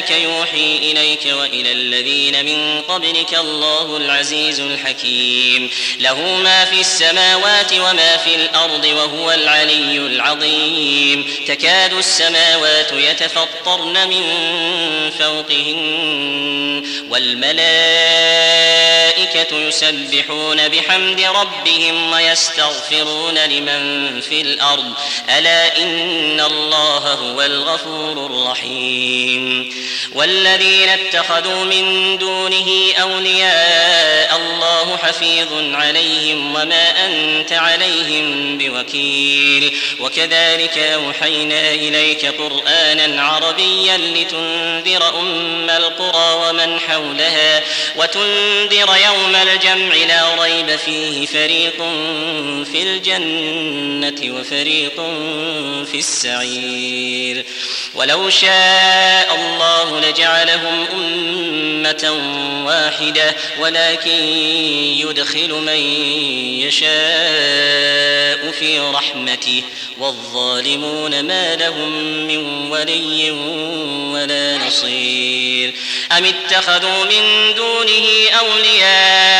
كذلك يوحي إليك وإلى الذين من قبلك الله العزيز الحكيم. له ما في السماوات وما في الأرض وهو العلي العظيم. تكاد السماوات يتفطرن من فوقهن والملائكة يسبحون بحمد ربهم ويستغفرون لمن في الأرض. ألا إن الله هو الغفور الرحيم. والذين اتخذوا من دونه أولياء الله حفيظ عليهم وما أنت عليهم بوكيل. وكذلك أوحينا إليك قرآنا عربيا لتنذر أم القرى ومن حولها وتنذر يوم الجمع لا ريب فيه. فريق في الجنة وفريق في السعير. ولو شاء الله لجعلهم أمة واحدة ولكن يدخل من يشاء في رحمته. والظالمون ما لهم من ولي ولا نصير. أم اتخذوا من دونه أولياء؟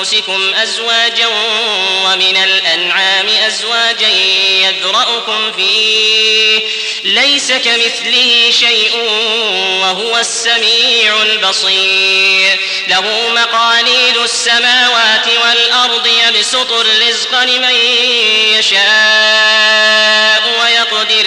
أنفسكم أزواجا ومن الأنعام أزواجا يذرأكم فيه. ليس كمثله شيء وهو السميع البصير. له مقاليد السماوات والأرض يبسط الرزق لمن يشاء ويقدر.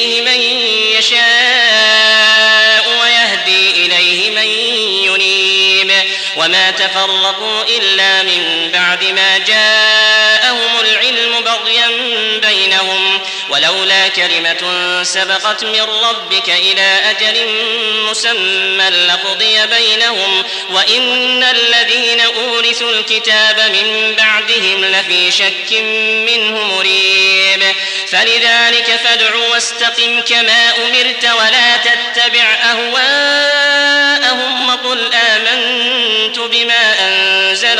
تفرقوا إلا من بعد ما جاءهم العلم بغيا بينهم. ولولا كلمة سبقت من ربك إلى أجل مسمى لقضي بينهم. وإن الذين أورثوا الكتاب من بعدهم لفي شك منه مريب. فلذلك فادع واستقم كما أمرت ولا تتبع أهواءهم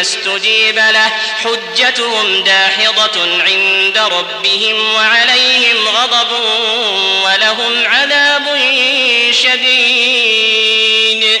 استجيب له. حجتهم داحضة عند ربهم وعليهم غضب ولهم عذاب شديد.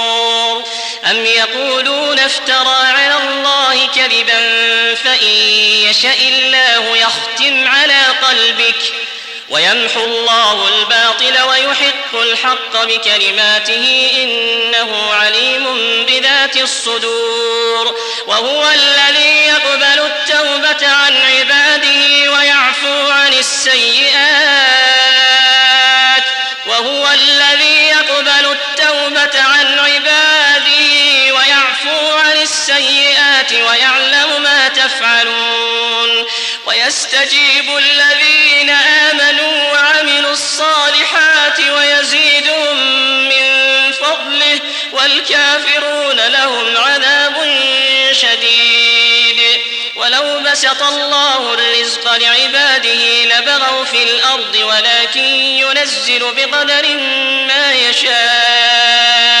أم يقولون افترى على الله كذبا فإن يشأ الله يختم على قلبك ويمحو الله الباطل ويحق الحق بكلماته إنه عليم بذات الصدور وهو الذي يقبل التوبة عن عباده ويعفو عن السيئات وهو الذي يقبل التوبة عن عباده السيئات ويعلم ما تفعلون ويستجيب الذين آمنوا وعملوا الصالحات ويزيدهم من فضله والكافرون لهم عذاب شديد ولو بسط الله الرزق لعباده لبغوا في الأرض ولكن ينزل بقدر ما يشاء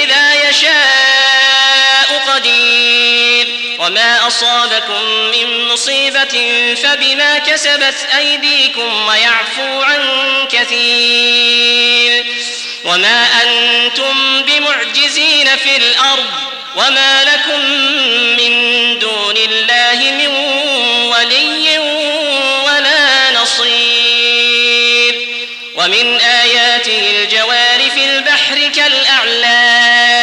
أصابكم من مصيبة فبما كسبت أيديكم ويعفو عن كثير وما أنتم بمعجزين في الأرض وما لكم من دون الله من ولي ولا نصير ومن آياته الجوار في البحر كالأعلام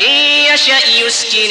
إن يشأ يسكن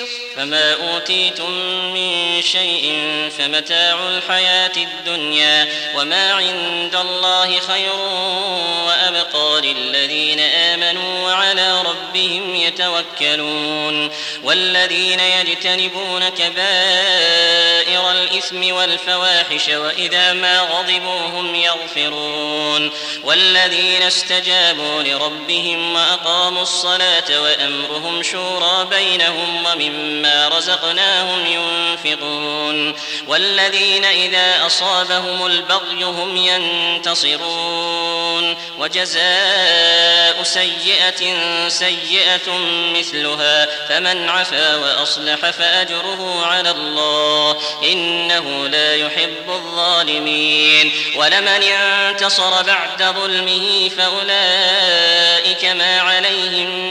فما أوتيتم من شيء فمتاع الحياة الدنيا وما عند الله خير وأبقى للذين آمنوا وعلى ربهم يتوكلون والذين يجتنبون كبائر الإثم والفواحش وإذا ما غضبوا هم يغفرون والذين استجابوا لربهم وأقاموا الصلاة وأمرهم شورى بينهم ومما رزقناهم ينفقون والذين إذا أصابهم البغي هم ينتصرون وجزاء سيئة سيئة مثلها فمن عفا وأصلح فأجره على الله إنه لا يحب الظالمين. ولمن انتصر بعد ظلمه فأولئك ما عليهم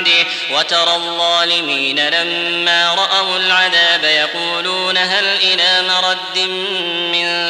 بعده. وترى الظالمين لما رأوا العذاب يقولون هل إلى مرد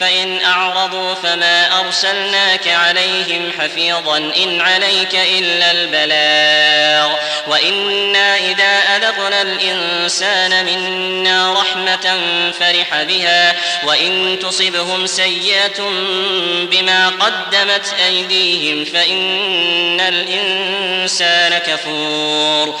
فإن أعرضوا فما أرسلناك عليهم حفيظا إن عليك إلا البلاغ. وإنا إذا أذقنا الإنسان منا رحمة فرح بها وإن تصبهم سيئة بما قدمت أيديهم فإن الإنسان كفور.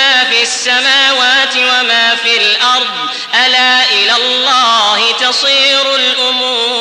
تصير الأمور